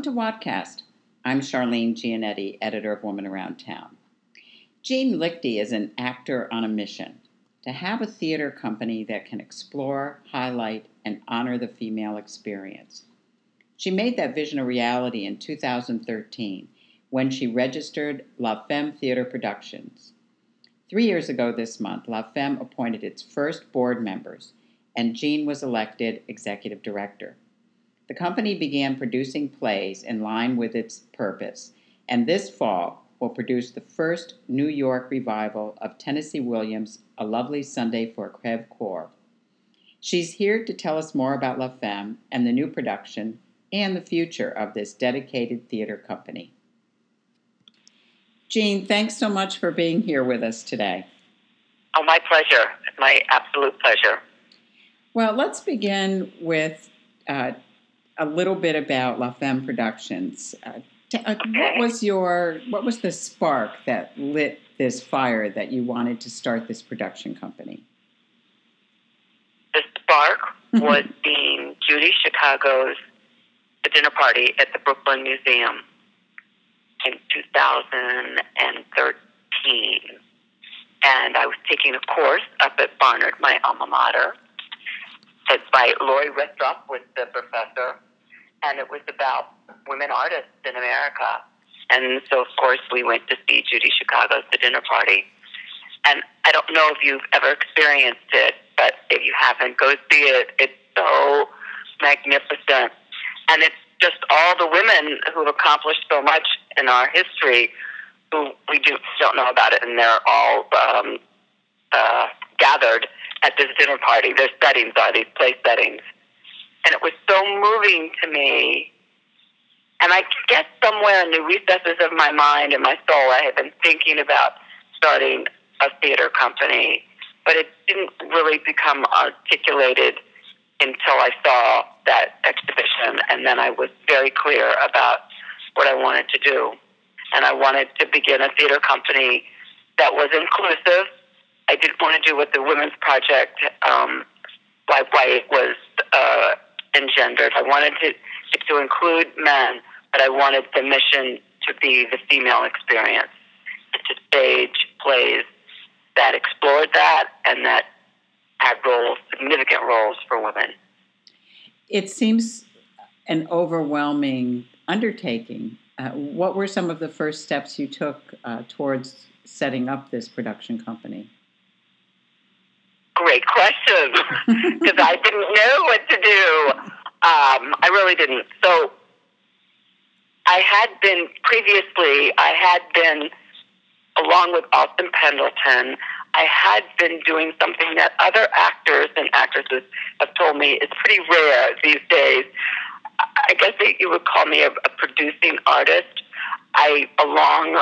Welcome to Wadcast. I'm Charlene Giannetti, editor of Woman Around Town. Jean Lichty is an actor on a mission to have a theater company that can explore, highlight, and honor the female experience. She made that vision a reality in 2013 when she registered La Femme Theater Productions. Three years ago this month, La Femme appointed its first board members, and Jean was elected executive director. The company began producing plays in line with its purpose, and this fall will produce the first New York revival of Tennessee Williams' A Lovely Sunday for Creve Coeur. She's here to tell us more about La Femme and the new production and the future of this dedicated theater company. Jean, thanks so much for being here with us today. Oh, my pleasure. My absolute pleasure. Well, let's begin with uh, a little bit about La Femme Productions. Uh, t- uh, Okay. What was your what was the spark that lit this fire that you wanted to start this production company? The spark was being Judy Chicago's The Dinner Party at the Brooklyn Museum in 2013. And I was taking a course up at Barnard, my alma mater. By Lori Restrup was the professor. And it was about women artists in America. And so, of course, we went to see Judy Chicago's The Dinner Party. And I don't know if you've ever experienced it, but if you haven't, go see it. It's so magnificent. And it's just all the women who've accomplished so much in our history who we do, don't know about it, and they're all um, uh, gathered at this dinner party. Their settings are these place settings. And it was so moving to me. And I guess somewhere in the recesses of my mind and my soul, I had been thinking about starting a theater company, but it didn't really become articulated until I saw that exhibition. And then I was very clear about what I wanted to do. And I wanted to begin a theater company that was inclusive. I didn't want to do what the Women's Project, um, it was uh, engendered. I wanted to, to include men, but I wanted the mission to be the female experience, to stage plays that explored that and that had roles, significant roles for women. It seems an overwhelming undertaking. Uh, what were some of the first steps you took uh, towards setting up this production company? Great question, because I didn't know what to do. Um, I really didn't. So I had been previously, I had been, along with Austin Pendleton, I had been doing something that other actors and actresses have told me is pretty rare these days. I guess that you would call me a, a producing artist. I, along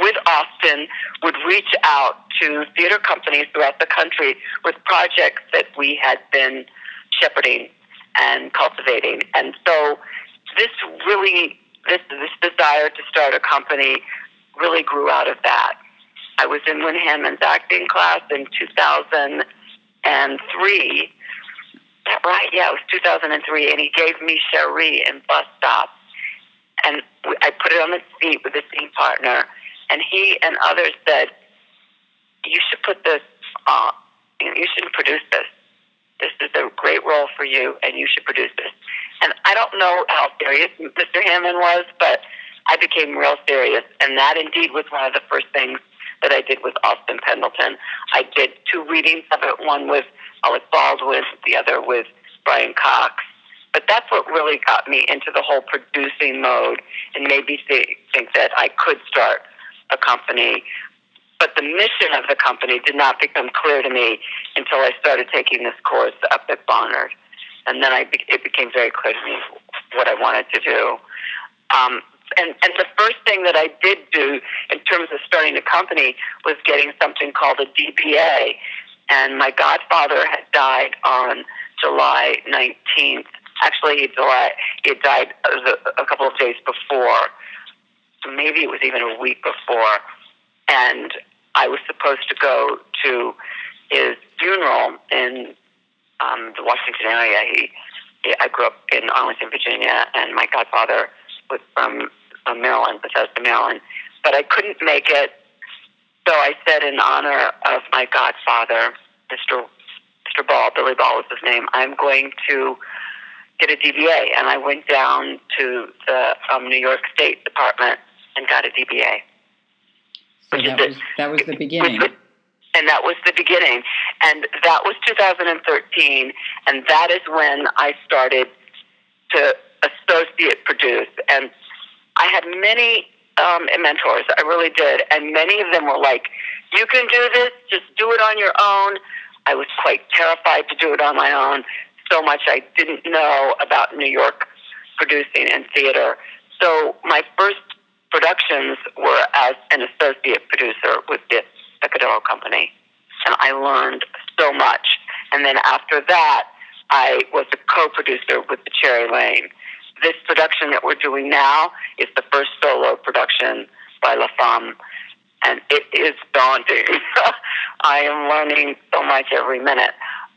with Austin, would reach out to theater companies throughout the country with projects that we had been shepherding and cultivating. And so this really, this, this desire to start a company really grew out of that. I was in Wynn Handman's acting class in 2003. That right? Yeah, it was 2003, and he gave me Cherie in Bus Stop, and I put it on the seat with a scene partner, and he and others said, "You should put this. Uh, you know, you should produce this. This is a great role for you, and you should produce this." And I don't know how serious Mr. Handman was, but I became real serious, and that indeed was one of the first things that I did with Austin Pendleton. I did two readings of it, one with Alec Baldwin, the other with Brian Cox. But that's what really got me into the whole producing mode and made me think that I could start a company. But the mission of the company did not become clear to me until I started taking this course up at Barnard. And then I it became very clear to me what I wanted to do. Um, and, and the first thing that I did do in terms of starting a company was getting something called a DBA. And my godfather had died on July 19th. Actually, he, July, he died a couple of days before. Maybe it was even a week before. And I was supposed to go to his funeral in um, the Washington area. He I grew up in Arlington, Virginia, and my godfather was from uh, Maryland, Bethesda, Maryland. But I couldn't make it, so I said in honor of my godfather, Mr. Mr. Ball, Billy Ball was his name. I'm going to get a DBA, and I went down to the um, New York State Department and got a DBA. So that was that was the beginning. And that was the beginning. And that was 2013. And that is when I started to associate produce. And I had many um, mentors. I really did. And many of them were like, you can do this, just do it on your own. I was quite terrified to do it on my own. So much I didn't know about New York producing and theater. So my first productions were as an associate producer with the Peccadillo Company, and I learned so much. And then after that, I was a co-producer with the Cherry Lane. This production that we're doing now is the first solo production by La Femme, and it is daunting. I am learning so much every minute.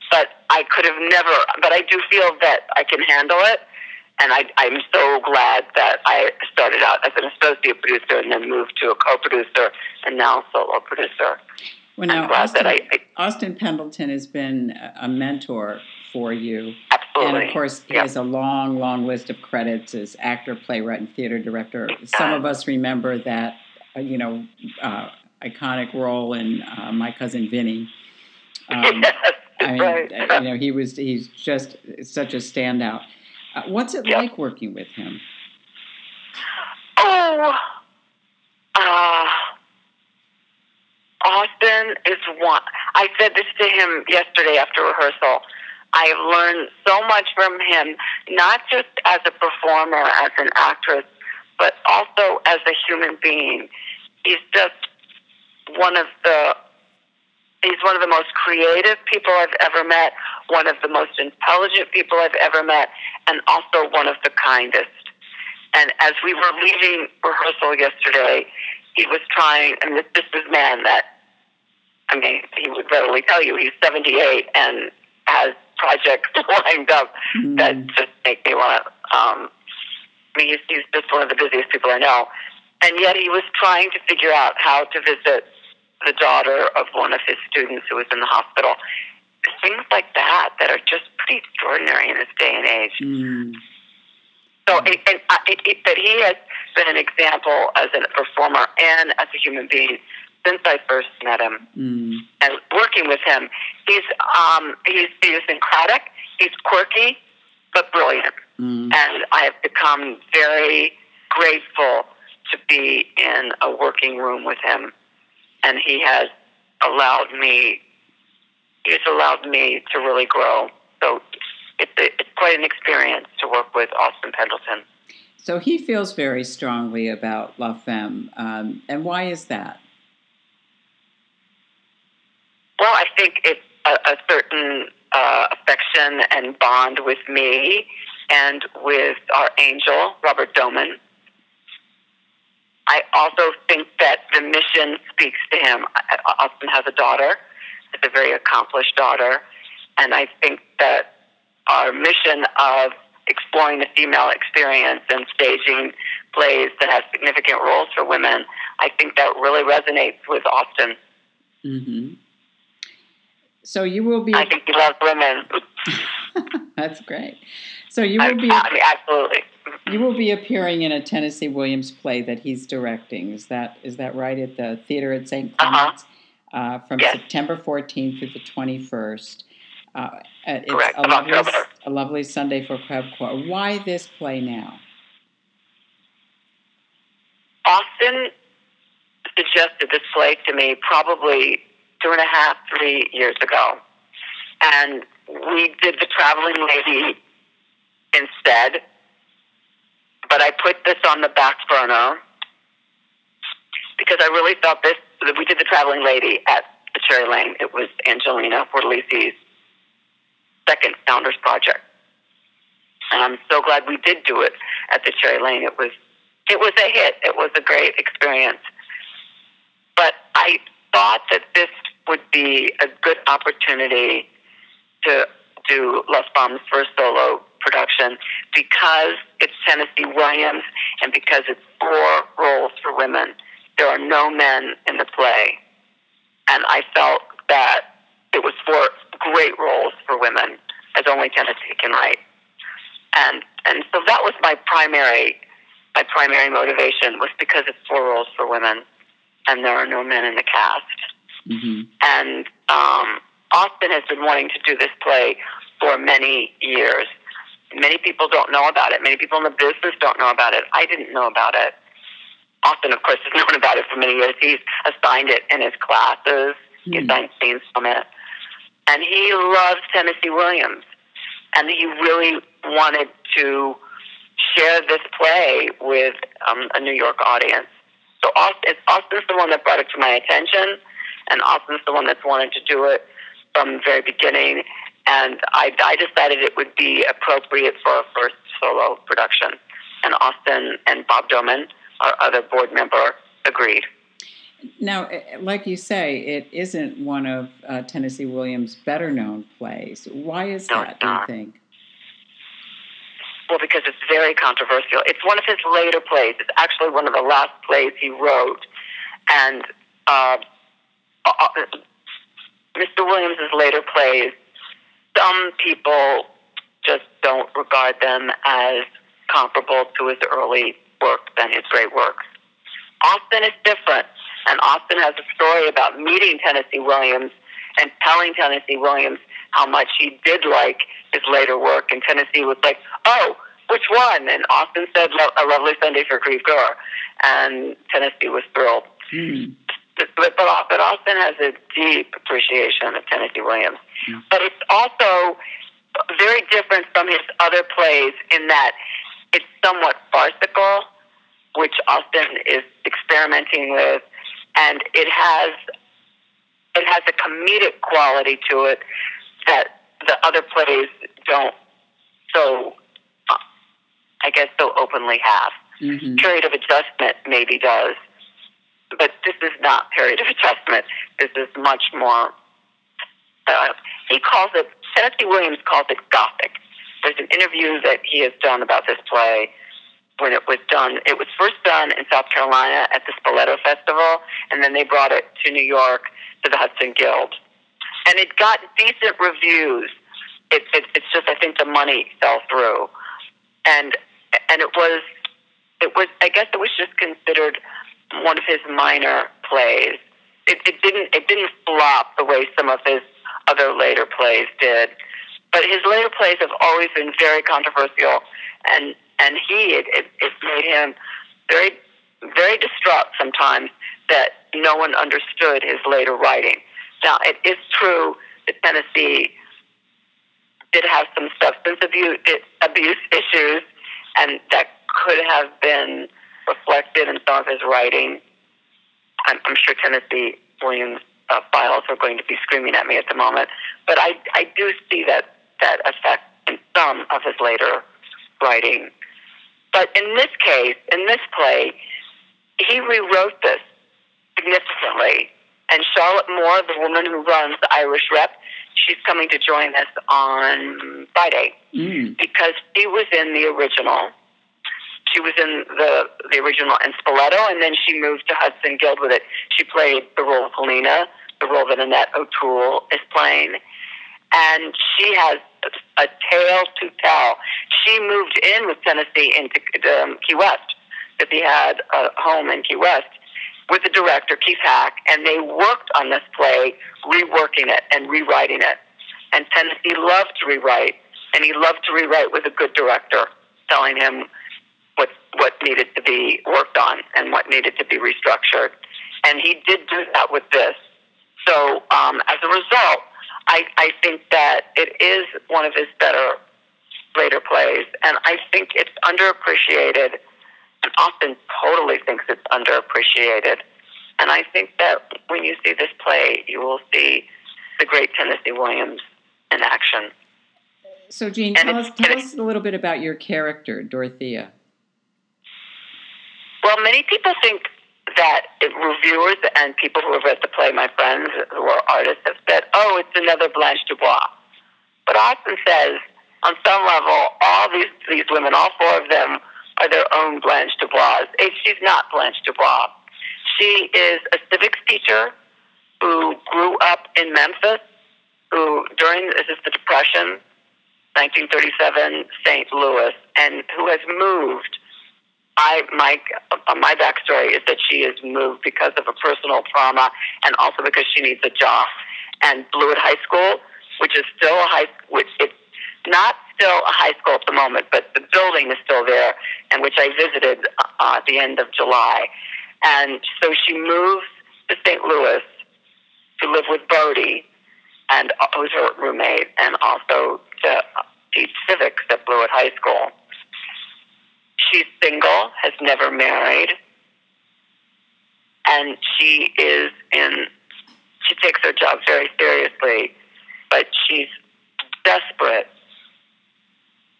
But I could have never, but I do feel that I can handle it. And I, I'm so glad that I started out as an associate producer and then moved to a co-producer and now solo producer. Well, now Austin, that I, I Austin Pendleton has been a mentor for you, absolutely. and of course he Yeah. has a long, long list of credits as actor, playwright, and theater director. Some of us remember that, uh, you know, uh, iconic role in uh, My Cousin Vinny. Um, yes, I mean, right. you know, he was he's just such a standout. Uh, what's it Yep. like working with him? Oh, uh, Austin is one. I said this to him yesterday after rehearsal. I have learned so much from him, not just as a performer, as an actress, but also as a human being. He's just one of the he's one of the most creative people I've ever met, one of the most intelligent people I've ever met, and also one of the kindest. And as we were leaving rehearsal yesterday, he was trying, and this, this is a man that, I mean, he would readily tell you he's 78 and has projects lined up that Mm, just make me want to, um, I mean, he's, he's just one of the busiest people I know. And yet he was trying to figure out how to visit the daughter of one of his students who was in the hospital. Things like that that are just pretty extraordinary in this day and age. mm, So, it, and it, it, that he has been an example as a performer and as a human being since I first met him mm, and working with him. He's um, he's idiosyncratic, he's quirky, but brilliant, mm. and I have become very grateful to be in a working room with him, and he has allowed me. He's allowed me to really grow. So it's, it's quite an experience to work with Austin Pendleton. So he feels very strongly about La Femme, um, and why is that? Well, I think it's a, a certain uh, affection and bond with me and with our angel, Robert Doman. I also think that the mission speaks to him. Austin has a daughter, it's a very accomplished daughter, and I think that our mission of exploring the female experience and staging plays that have significant roles for women, I think that really resonates with Austin. hmm So you will be. I think he loves women. That's great. So you will be I mean, absolutely. you will be appearing in a Tennessee Williams play that he's directing. Is that is that right at the theater at St. Uh-huh. Clements uh, from Yes. September 14th through the 21st? Uh, it's Correct, a lovely, a lovely Sunday for Creve Coeur. Why this play now? Austin suggested this play to me probably two and a half, three years ago. And we did The Traveling Lady instead. But I put this on the back burner because I really felt this. We did The Traveling Lady at the Cherry Lane. It was Angelina Fiordellisi's second Founders Project. And I'm so glad we did do it at the Cherry Lane. It was it was a hit. It was a great experience. But I thought that this would be a good opportunity to do La Femme's first solo production because it's Tennessee Williams and because it's four roles for women. There are no men in the play. And I felt that it was four great roles for women, as only Tennessee can write. And and so that was my primary my primary motivation was because it's four roles for women and there are no men in the cast. Mm-hmm. And um, Austin has been wanting to do this play for many years. Many people don't know about it. Many people in the business don't know about it. I didn't know about it. Austin, of course, has known about it for many years. He's assigned it in his classes. Mm-hmm. He assigned scenes from it. And he loves Tennessee Williams. And he really wanted to share this play with um, a New York audience. So Austin, Austin's the one that brought it to my attention, and Austin's the one that's wanted to do it from the very beginning. And I, I decided it would be appropriate for a first solo production. And Austin and Bob Doman, our other board member, agreed. Now, eh, like you say, it isn't one of uh, Tennessee Williams' better known plays. Why is no, that, do you think? Well, because it's very controversial. It's one of his later plays. It's actually one of the last plays he wrote. And uh, uh, uh Mr. Williams's later plays, some people just don't regard them as comparable to his early work than his great works. Austin is different, and Austin has a story about meeting Tennessee Williams and telling Tennessee Williams how much he did like his later work, and Tennessee was like, "Oh, which one?" And Austin said, "A Lovely Sunday for Creve Coeur," and Tennessee was thrilled. Mm. But, but, but Austin has a deep appreciation of Tennessee Williams. Mm. But it's also very different from his other plays in that it's somewhat farcical, which Austin is experimenting with, and it has it has a comedic quality to it that the other plays don't so uh, I guess so openly have. Mm-hmm. Period of adjustment maybe does, but this is not period of adjustment. This is much more. Uh, he calls it. Tennessee Williams calls it gothic. There's an interview that he has done about this play when it was done. It was first done in South Carolina at the Spoleto Festival, and then they brought it to New York to the Hudson Guild and it got decent reviews. It, it, it's just I think the money fell through, and and it was it was I guess it was just considered one of his minor plays. It, it didn't it didn't flop the way some of his other later plays did, but his later plays have always been very controversial, and and he it, it, it made him very very distraught sometimes that no one understood his later writing. Now, it is true that Tennessee did have some substance abuse, abuse issues, and that could have been reflected in some of his writing. I'm, I'm sure Tennessee Williams' uh, files are going to be screaming at me at the moment, but I, I do see that, that effect in some of his later writing. But in this case, in this play, he rewrote this significantly and Charlotte Moore, the woman who runs the Irish Rep, she's coming to join us on Friday mm. because she was in the original. She was in the the original in Spoleto, and then she moved to Hudson Guild with it. She played the role of Helena, the role that Annette O'Toole is playing, and she has a tale to tell. She moved in with Tennessee into um, Key West because he had a home in Key West with the director, Keith Hack, and they worked on this play, reworking it and rewriting it. And Tennessee loved to rewrite, and he loved to rewrite with a good director, telling him what what needed to be worked on and what needed to be restructured. And he did do that with this. So um, as a result, I, I think that it is one of his better later plays, and I think it's underappreciated and Austin totally thinks it's underappreciated. And I think that when you see this play, you will see the great Tennessee Williams in action. So, Jean, tell, us, tell us a little bit about your character, Dorothea. Well, many people think that reviewers and people who have read the play, my friends who are artists, have said, oh, it's another Blanche Dubois. But Austin says, on some level, all these these women, all four of them, are their own Blanche Dubois. Eh, she's not Blanche Dubois. She is a civics teacher who grew up in Memphis, who during this is the Depression, 1937, St. Louis, and who has moved. I my uh, my backstory is that she has moved because of a personal trauma, and also because she needs a job. And Blewett High School, which is still a high, which it's not still a high school at the moment, but the building is still there, and which I visited uh, at the end of July. And so she moves to St. Louis to live with Bodey, and uh, who's her roommate, and also to teach civics at Blewett High School. She's single, has never married, and she is in. She takes her job very seriously, but she's desperate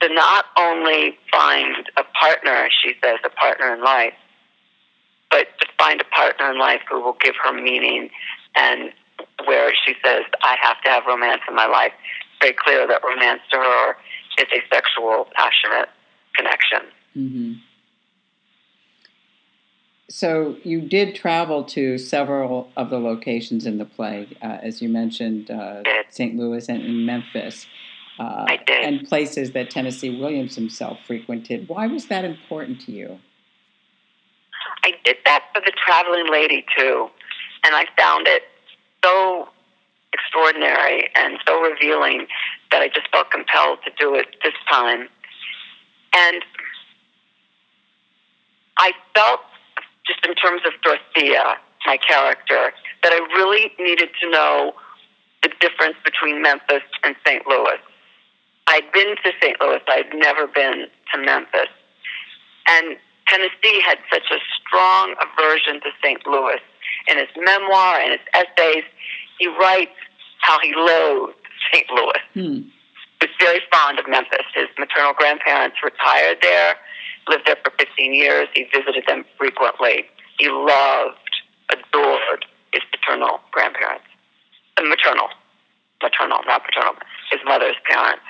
to not only find a partner, she says, a partner in life, but to find a partner in life who will give her meaning and where she says, I have to have romance in my life. Very clear that romance to her is a sexual, passionate connection. Mm-hmm. So you did travel to several of the locations in the play, uh, as you mentioned, uh, St. Louis and, and Memphis, uh, and places that Tennessee Williams himself frequented. Why was that important to you? I did that for the traveling lady too, and I found it so extraordinary and so revealing that I just felt compelled to do it this time. And I felt, just in terms of Dorothea, my character, that I really needed to know the difference between Memphis and St. Louis. I'd been to St. Louis, I'd never been to Memphis. And Tennessee had such a strong aversion to St. Louis. In his memoir and his essays, he writes how he loathed St. Louis. Hmm. He was very fond of Memphis. His maternal grandparents retired there, lived there for 15 years. He visited them frequently. He loved, adored his paternal grandparents. Uh, maternal. Maternal, not paternal. His mother's parents,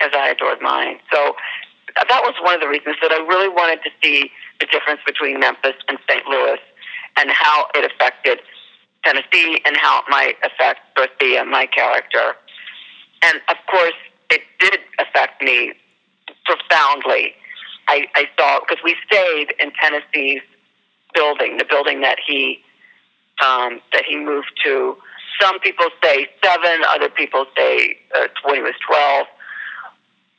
as I adored mine. So that was one of the reasons that I really wanted to see the difference between Memphis and St. Louis and how it affected Tennessee and how it might affect Dorothea, my character. And of course, it did affect me profoundly. I, I saw because we stayed in Tennessee's building, the building that he um, that he moved to. Some people say seven, other people say uh, when he was twelve.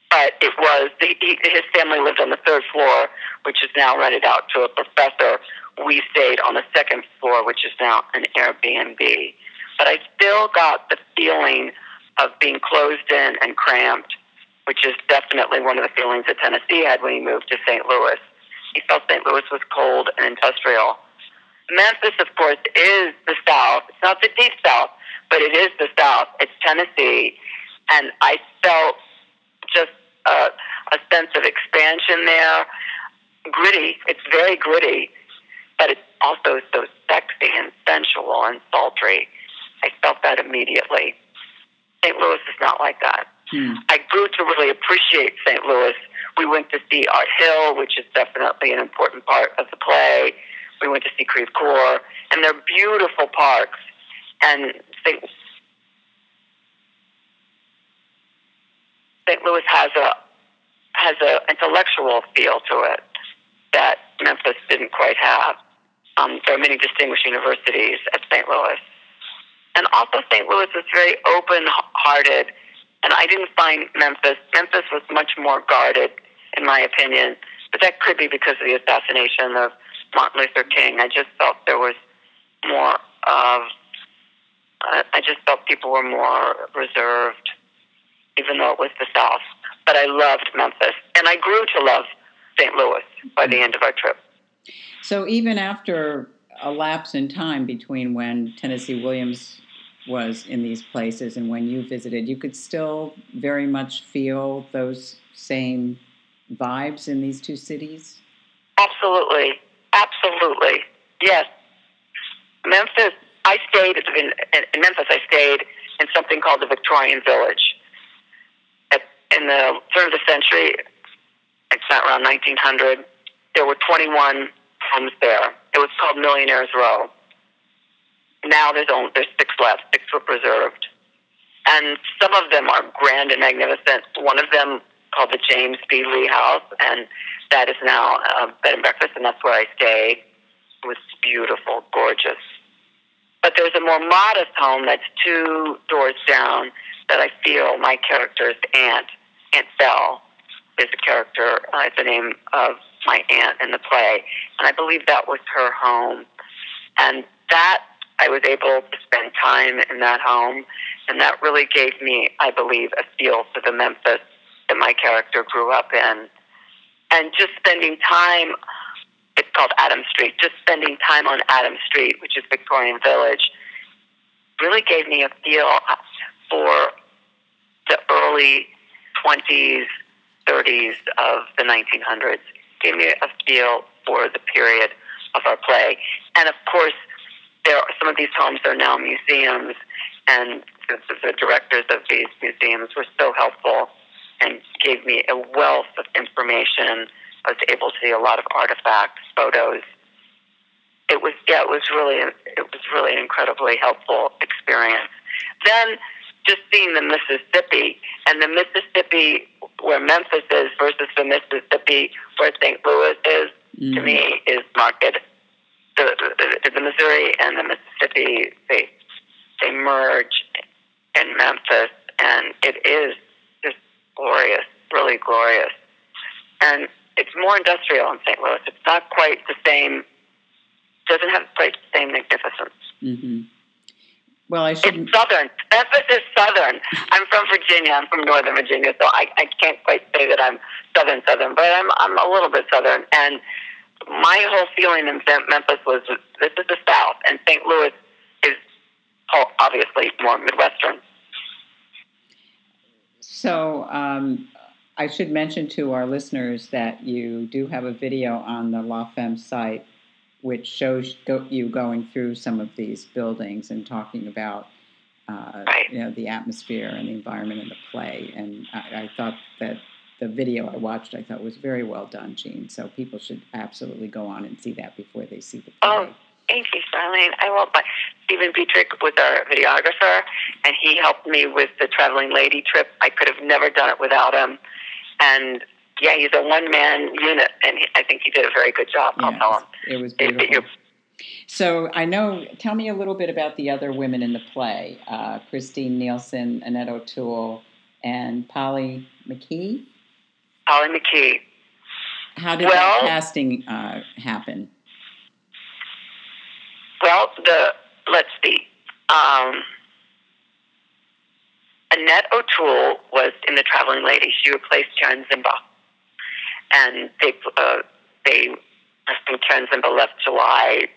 But it was the, he, his family lived on the third floor, which is now rented out to a professor we stayed on the second floor, which is now an Airbnb. But I still got the feeling of being closed in and cramped, which is definitely one of the feelings that Tennessee had when he moved to St. Louis. He felt St. Louis was cold and industrial. Memphis, of course, is the South. It's not the deep South, but it is the South. It's Tennessee. And I felt just a, a sense of expansion there. Gritty. It's very gritty but it's also so sexy and sensual and sultry. I felt that immediately. St. Louis is not like that. Hmm. I grew to really appreciate St. Louis. We went to see Art Hill, which is definitely an important part of the play. We went to see Creve Coeur, and they're beautiful parks. And St. St. Louis has a has an intellectual feel to it that Memphis didn't quite have. Um, there are many distinguished universities at St. Louis. And also, St. Louis was very open hearted, and I didn't find Memphis. Memphis was much more guarded, in my opinion, but that could be because of the assassination of Martin Luther King. I just felt there was more of, uh, I just felt people were more reserved, even though it was the South. But I loved Memphis, and I grew to love St. Louis by the end of our trip. So even after a lapse in time between when Tennessee Williams was in these places and when you visited, you could still very much feel those same vibes in these two cities? Absolutely. Absolutely. Yes. Memphis, I stayed in, in Memphis, I stayed in something called the Victorian Village. At, in the turn of the century, It's not around 1900. There were 21 homes there. It was called Millionaires Row. Now there's only there's six left. Six were preserved, and some of them are grand and magnificent. One of them called the James B. Lee House, and that is now a bed and breakfast, and that's where I stayed. It was beautiful, gorgeous. But there's a more modest home that's two doors down that I feel my character's aunt, Aunt Belle, is a character. Uh, it's the name of my aunt in the play, and I believe that was her home. And that I was able to spend time in that home, and that really gave me, I believe, a feel for the Memphis that my character grew up in. And just spending time, it's called Adam Street, just spending time on Adam Street, which is Victorian Village, really gave me a feel for the early 20s, 30s of the 1900s. Gave me a feel for the period of our play. And of course, there are, some of these homes are now museums, and the, the directors of these museums were so helpful and gave me a wealth of information. I was able to see a lot of artifacts, photos. It was yeah, it was really it was really an incredibly helpful experience. Then just seeing the Mississippi and the Mississippi where Memphis is versus the Mississippi where St. Louis is mm. to me is marked. The, the, the Missouri and the Mississippi they they merge in Memphis, and it is just glorious, really glorious. And it's more industrial in St. Louis. It's not quite the same. Doesn't have quite the same magnificence. Mm-hmm. Well, I should. It's southern. Memphis is southern. I'm from Virginia. I'm from Northern Virginia, so I, I can't quite say that I'm southern southern, but I'm I'm a little bit southern. And my whole feeling in Memphis was this is the South, and St. Louis is obviously more Midwestern. So um, I should mention to our listeners that you do have a video on the La Femme site which shows go, you going through some of these buildings and talking about uh, right. you know the atmosphere and the environment in the play. And I, I, thought that the video I watched I thought was very well done, Jean. So people should absolutely go on and see that before they see the play. Oh. Thank you, Charlene. I will. But Stephen Petrick was our videographer, and he helped me with the traveling lady trip. I could have never done it without him. And yeah, he's a one man unit, and he, I think he did a very good job. I'll tell him. It was beautiful. so I know. Tell me a little bit about the other women in the play: uh, Kristine Nielsen, Annette O'Toole, and Polly McKee. Polly McKee. How did well, that casting uh, happen? Well, the let's see. Um, Annette O'Toole was in The Traveling Lady. She replaced Karen Ziemba and they uh, they I think Karen Ziemba left July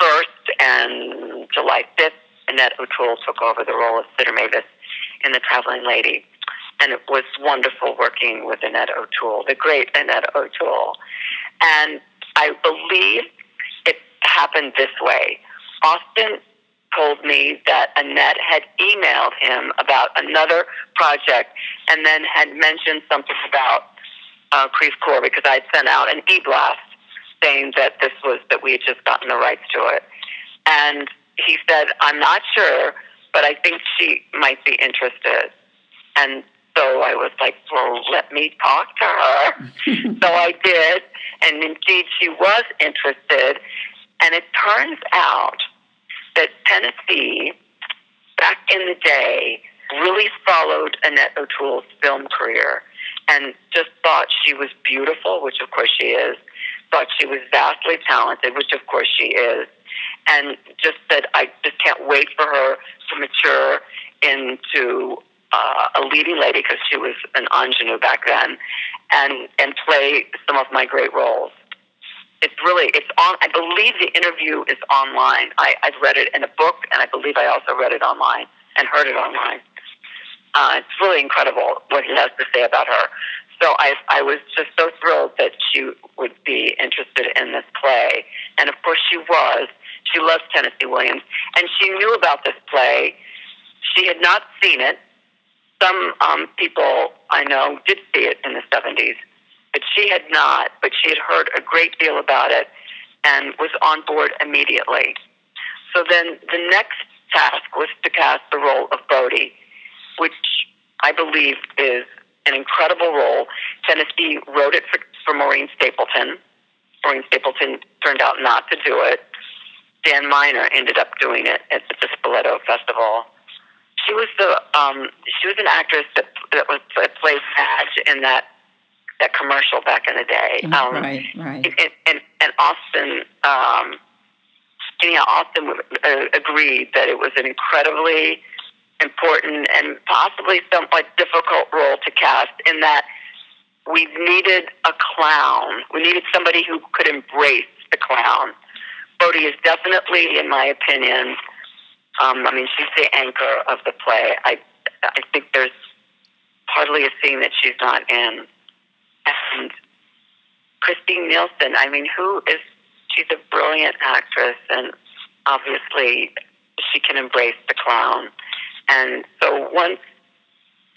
first and July fifth. Annette O'Toole took over the role of Sitter Mavis in The Traveling Lady, and it was wonderful working with Annette O'Toole, the great Annette O'Toole, and I believe it happened this way. Austin told me that Annette had emailed him about another project and then had mentioned something about uh, Creve Coeur because I'd sent out an e-blast saying that this was that we had just gotten the rights to it, and he said, "I'm not sure, but I think she might be interested." And so I was like, "Well, let me talk to her." so I did, and indeed she was interested. And it turns out that Tennessee, back in the day, really followed Annette O'Toole's film career and just thought she was beautiful, which of course she is, thought she was vastly talented, which of course she is, and just said, I just can't wait for her to mature into uh, a leading lady because she was an ingenue back then, and and play some of my great roles. It's really it's on. I believe the interview is online. I, I've read it in a book, and I believe I also read it online and heard it online. Uh, it's really incredible what he has to say about her. So I, I was just so thrilled that she would be interested in this play. And of course she was. She loves Tennessee Williams. And she knew about this play. She had not seen it. Some um, people I know did see it in the 70s. but she had not. But she had heard a great deal about it and was on board immediately. So then the next task was to cast the role of Bodey, which I believe is an incredible role. Tennessee wrote it for, for Maureen Stapleton. Maureen Stapleton turned out not to do it. Jan Miner ended up doing it at the Spoleto Festival. She was the um, she was an actress that that was that played Madge in that that commercial back in the day. Mm-hmm. Um, right, right. And, and, and Austin, um, yeah, Austin uh, agreed that it was an incredibly important and possibly somewhat difficult role to cast in that we needed a clown. We needed somebody who could embrace the clown. Bodey is definitely, in my opinion, um, I mean, she's the anchor of the play. I, I think there's hardly a scene that she's not in. And Kristine Nielsen, I mean, who is, she's a brilliant actress and obviously she can embrace the clown. And so once,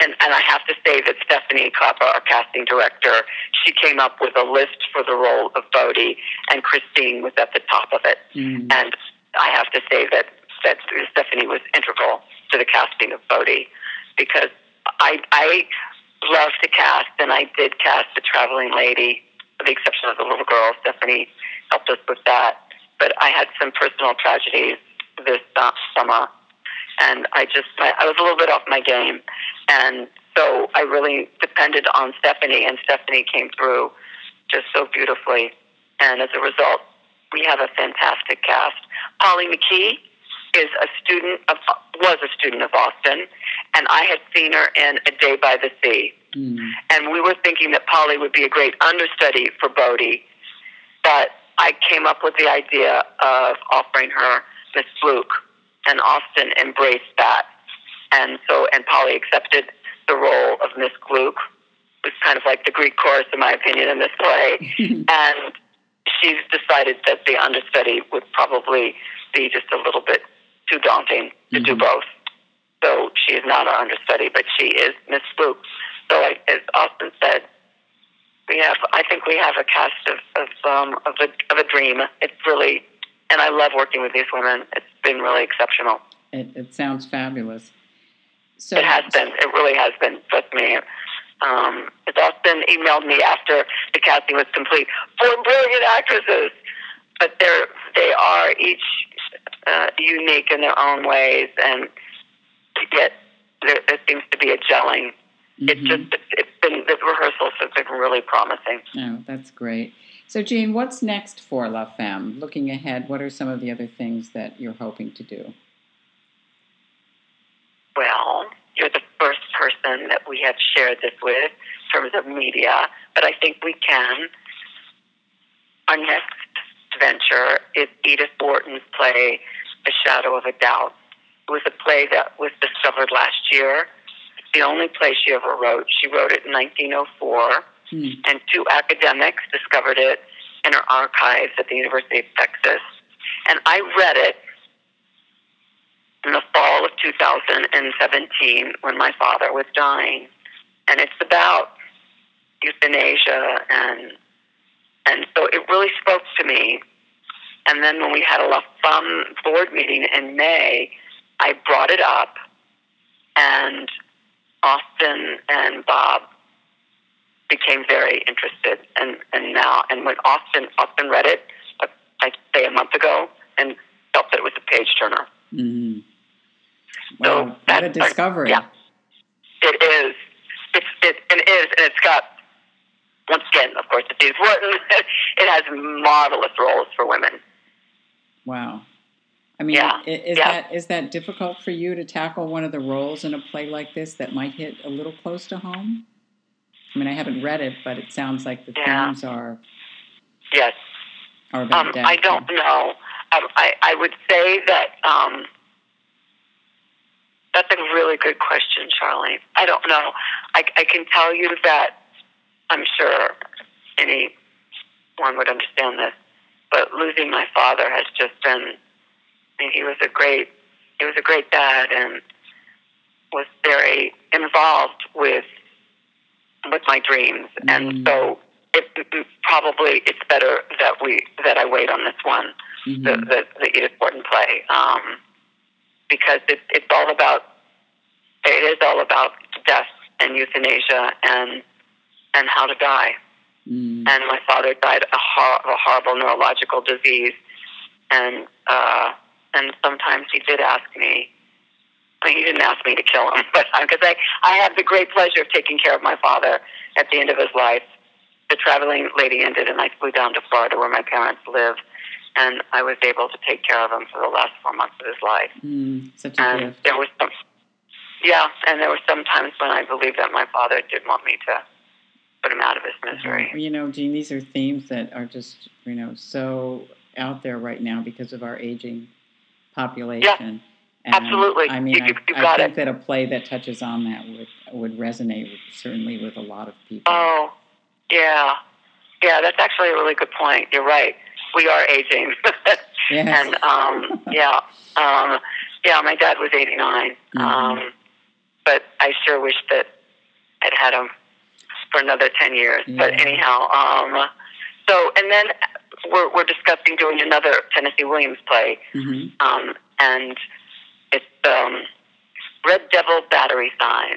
and, and I have to say that Stephanie Klapper, our casting director, she came up with a list for the role of Bodey, and Kristine was at the top of it. Mm. And I have to say that, that Stephanie was integral to the casting of Bodey because I, I love to cast, and I did cast The traveling lady, with the exception of the little girl. Stephanie helped us with that. But I had some personal tragedies this uh, summer, and I just I, I was a little bit off my game, and so I really depended on Stephanie, and Stephanie came through just so beautifully. And as a result, we have a fantastic cast. Polly McKee is a student of was a student of Austin, and I had seen her in A Day by the Sea, mm. and we were thinking that Polly would be a great understudy for Bodey, but I came up with the idea of offering her Miss Gluck, and Austin embraced that, and so and Polly accepted the role of Miss Gluck, It was kind of like the Greek chorus, in my opinion, in this play, and she's decided that the understudy would probably be just a little bit too daunting to mm-hmm. do both. So she is not our understudy, but she is Miss Gluck. So, I, as Austin said, we have. I think we have a cast of of, um, of a of a dream. It's really, and I love working with these women. It's been really exceptional. It, it sounds fabulous. So it has been. It really has been. Trust me. Um, Austin emailed me after the casting was complete. Four brilliant actresses, but they're they are each uh, unique in their own ways, and yet there, there seems to be a gelling. Mm-hmm. It's just it's been the rehearsals have been really promising. Oh, that's great. So, Jean, what's next for La Femme? Looking ahead, what are some of the other things that you're hoping to do? Well, you're the first person that we have shared this with in terms of media, but I think we can. Our next venture is Edith Wharton's play, The Shadow of a Doubt. It was a play that was discovered last year. It's the only play she ever wrote. She wrote it in 1904, hmm. and two academics discovered it in her archives at the University of Texas. And I read it in the fall of 2017 when my father was dying. And it's about euthanasia and and so it really spoke to me. And then when we had a La Femme board meeting in May, I brought it up, and Austin and Bob became very interested. And, and now, and when Austin Austin read it, I say a month ago, and felt that it was a page turner. Mm-hmm. Wow, so what a discovery! yeah, it is. It's it, and it is, and it's got once again, of course, it's important. it has marvelous roles for women. Wow. I mean, yeah. is yeah. that is that difficult for you to tackle one of the roles in a play like this that might hit a little close to home? I mean, I haven't read it, but it sounds like the yeah. themes are yes. Are um, I don't know. I, I, I would say that um, that's a really good question, Charlie. I don't know. I, I can tell you that I'm sure anyone would understand this, but losing my father has just been. I mean, he was a great, he was a great dad, and was very involved with with my dreams, mm. and so it, it, probably it's better that we that I wait on this one, Mhm. the, the the Edith Wharton play, um, because it, it's all about it is all about death and euthanasia and and how to die. Mm. And my father died a, hor- of a horrible neurological disease, and uh, and sometimes he did ask me. I mean, he didn't ask me to kill him, but because I I had the great pleasure of taking care of my father at the end of his life. The traveling lady ended, and I flew down to Florida where my parents live, and I was able to take care of him for the last four months of his life. Mm. Such a And gift. there was some, yeah, and there were some times when I believed that my father did want me to put him out of his misery. You know, Jean, these are themes that are just, you know, so out there right now because of our aging population. And absolutely. I mean, You- I, I think that a play that touches on that would would resonate with, certainly with a lot of people. Oh, yeah, yeah. That's actually a really good point. You're right. We are aging, yes. and um, yeah, um, yeah. My dad was 89, Mhm. um, but I sure wish that I'd had him for another 10 years. But anyhow, um, so and then we're we're discussing doing another Tennessee Williams play, hmm um, and it's um, Red Devil Battery Sign.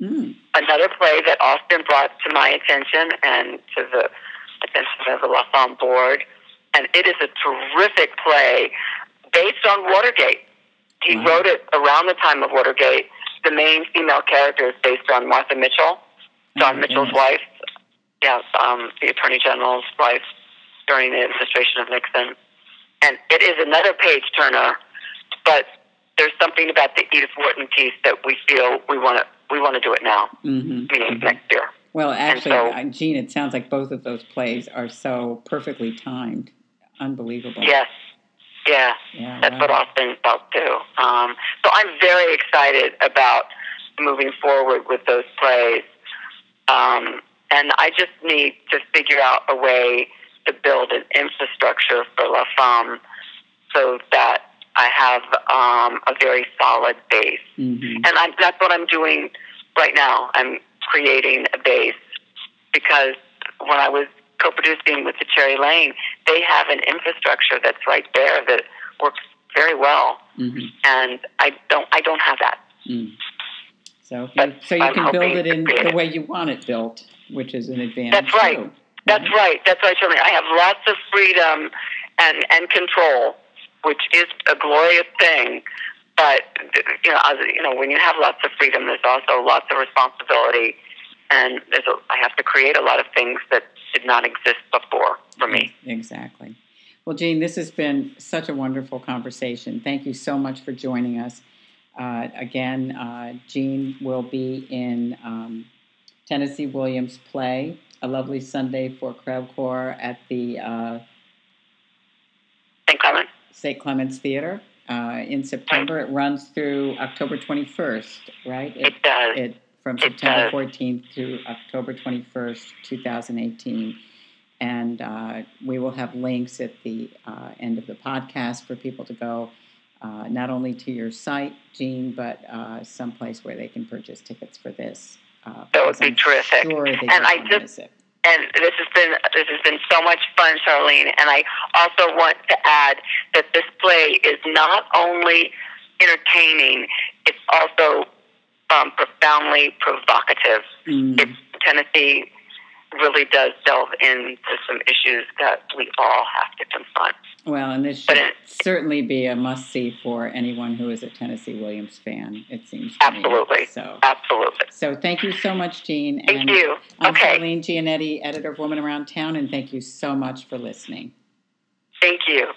mm. another play that Austin brought to my attention and to the attention of the La Femme board. And it is a terrific play based on Watergate. He Wow. wrote it around the time of Watergate. The main female character is based on Martha Mitchell, John Oh, Mitchell's wife. Yeah, um, the Attorney General's wife during the administration of Nixon. And it is another page turner, but there's something about the Edith Wharton piece that we feel we want to we want to do it now, Mhm. meaning next year. Well, actually, so- Jean, it sounds like both of those plays are so perfectly timed. Unbelievable. Yes, yeah, Yeah. that's wow. what Austin felt too. Um, so I'm very excited about moving forward with those plays, and I just need to figure out a way to build an infrastructure for La Femme so that I have um, a very solid base. Mhm. And I'm, that's what I'm doing right now. I'm creating a base because when I was co-producing with the Cherry Lane, they have an infrastructure that's right there that works very well, Mhm. and I don't. I don't have that. Mm. So, you, so you I'm can build it in the way you want it built, which is an advantage. That's right. too. That's Mhm. right. That's right, Shirley. I have lots of freedom and and control, which is a glorious thing. But you know, as, you know, when you have lots of freedom, there's also lots of responsibility, and there's a, I have to create a lot of things that did not exist before for me. Exactly. Well, Jean, this has been such a wonderful conversation. Thank you so much for joining us. Uh, again, uh, Jean will be in um, Tennessee Williams' play, A Lovely Sunday for Creve Coeur at the uh, St. Clement. St. Clements Theater uh, in September. It runs through October 21st, right? It, It does. it from September does. 14th to October 21st, 2018. And uh, we will have links at the uh, end of the podcast for people to go uh, not only to your site, Jean, but uh, someplace where they can purchase tickets for this. Uh, That would be I'm terrific. Sure And I just- and this has been this has been so much fun, Charlene. And I also want to add that this play is not only entertaining; it's also um, profoundly provocative. Mm, It's Tennessee really does delve into some issues that we all have to confront. well, and this should it- certainly be a must see for anyone who is a Tennessee Williams fan. It seems to me. Absolutely. So, Absolutely. so thank you so much, Jean. Thank and you. I'm Okay. Giannetti, editor of Woman Around Town, and thank you so much for listening. Thank you.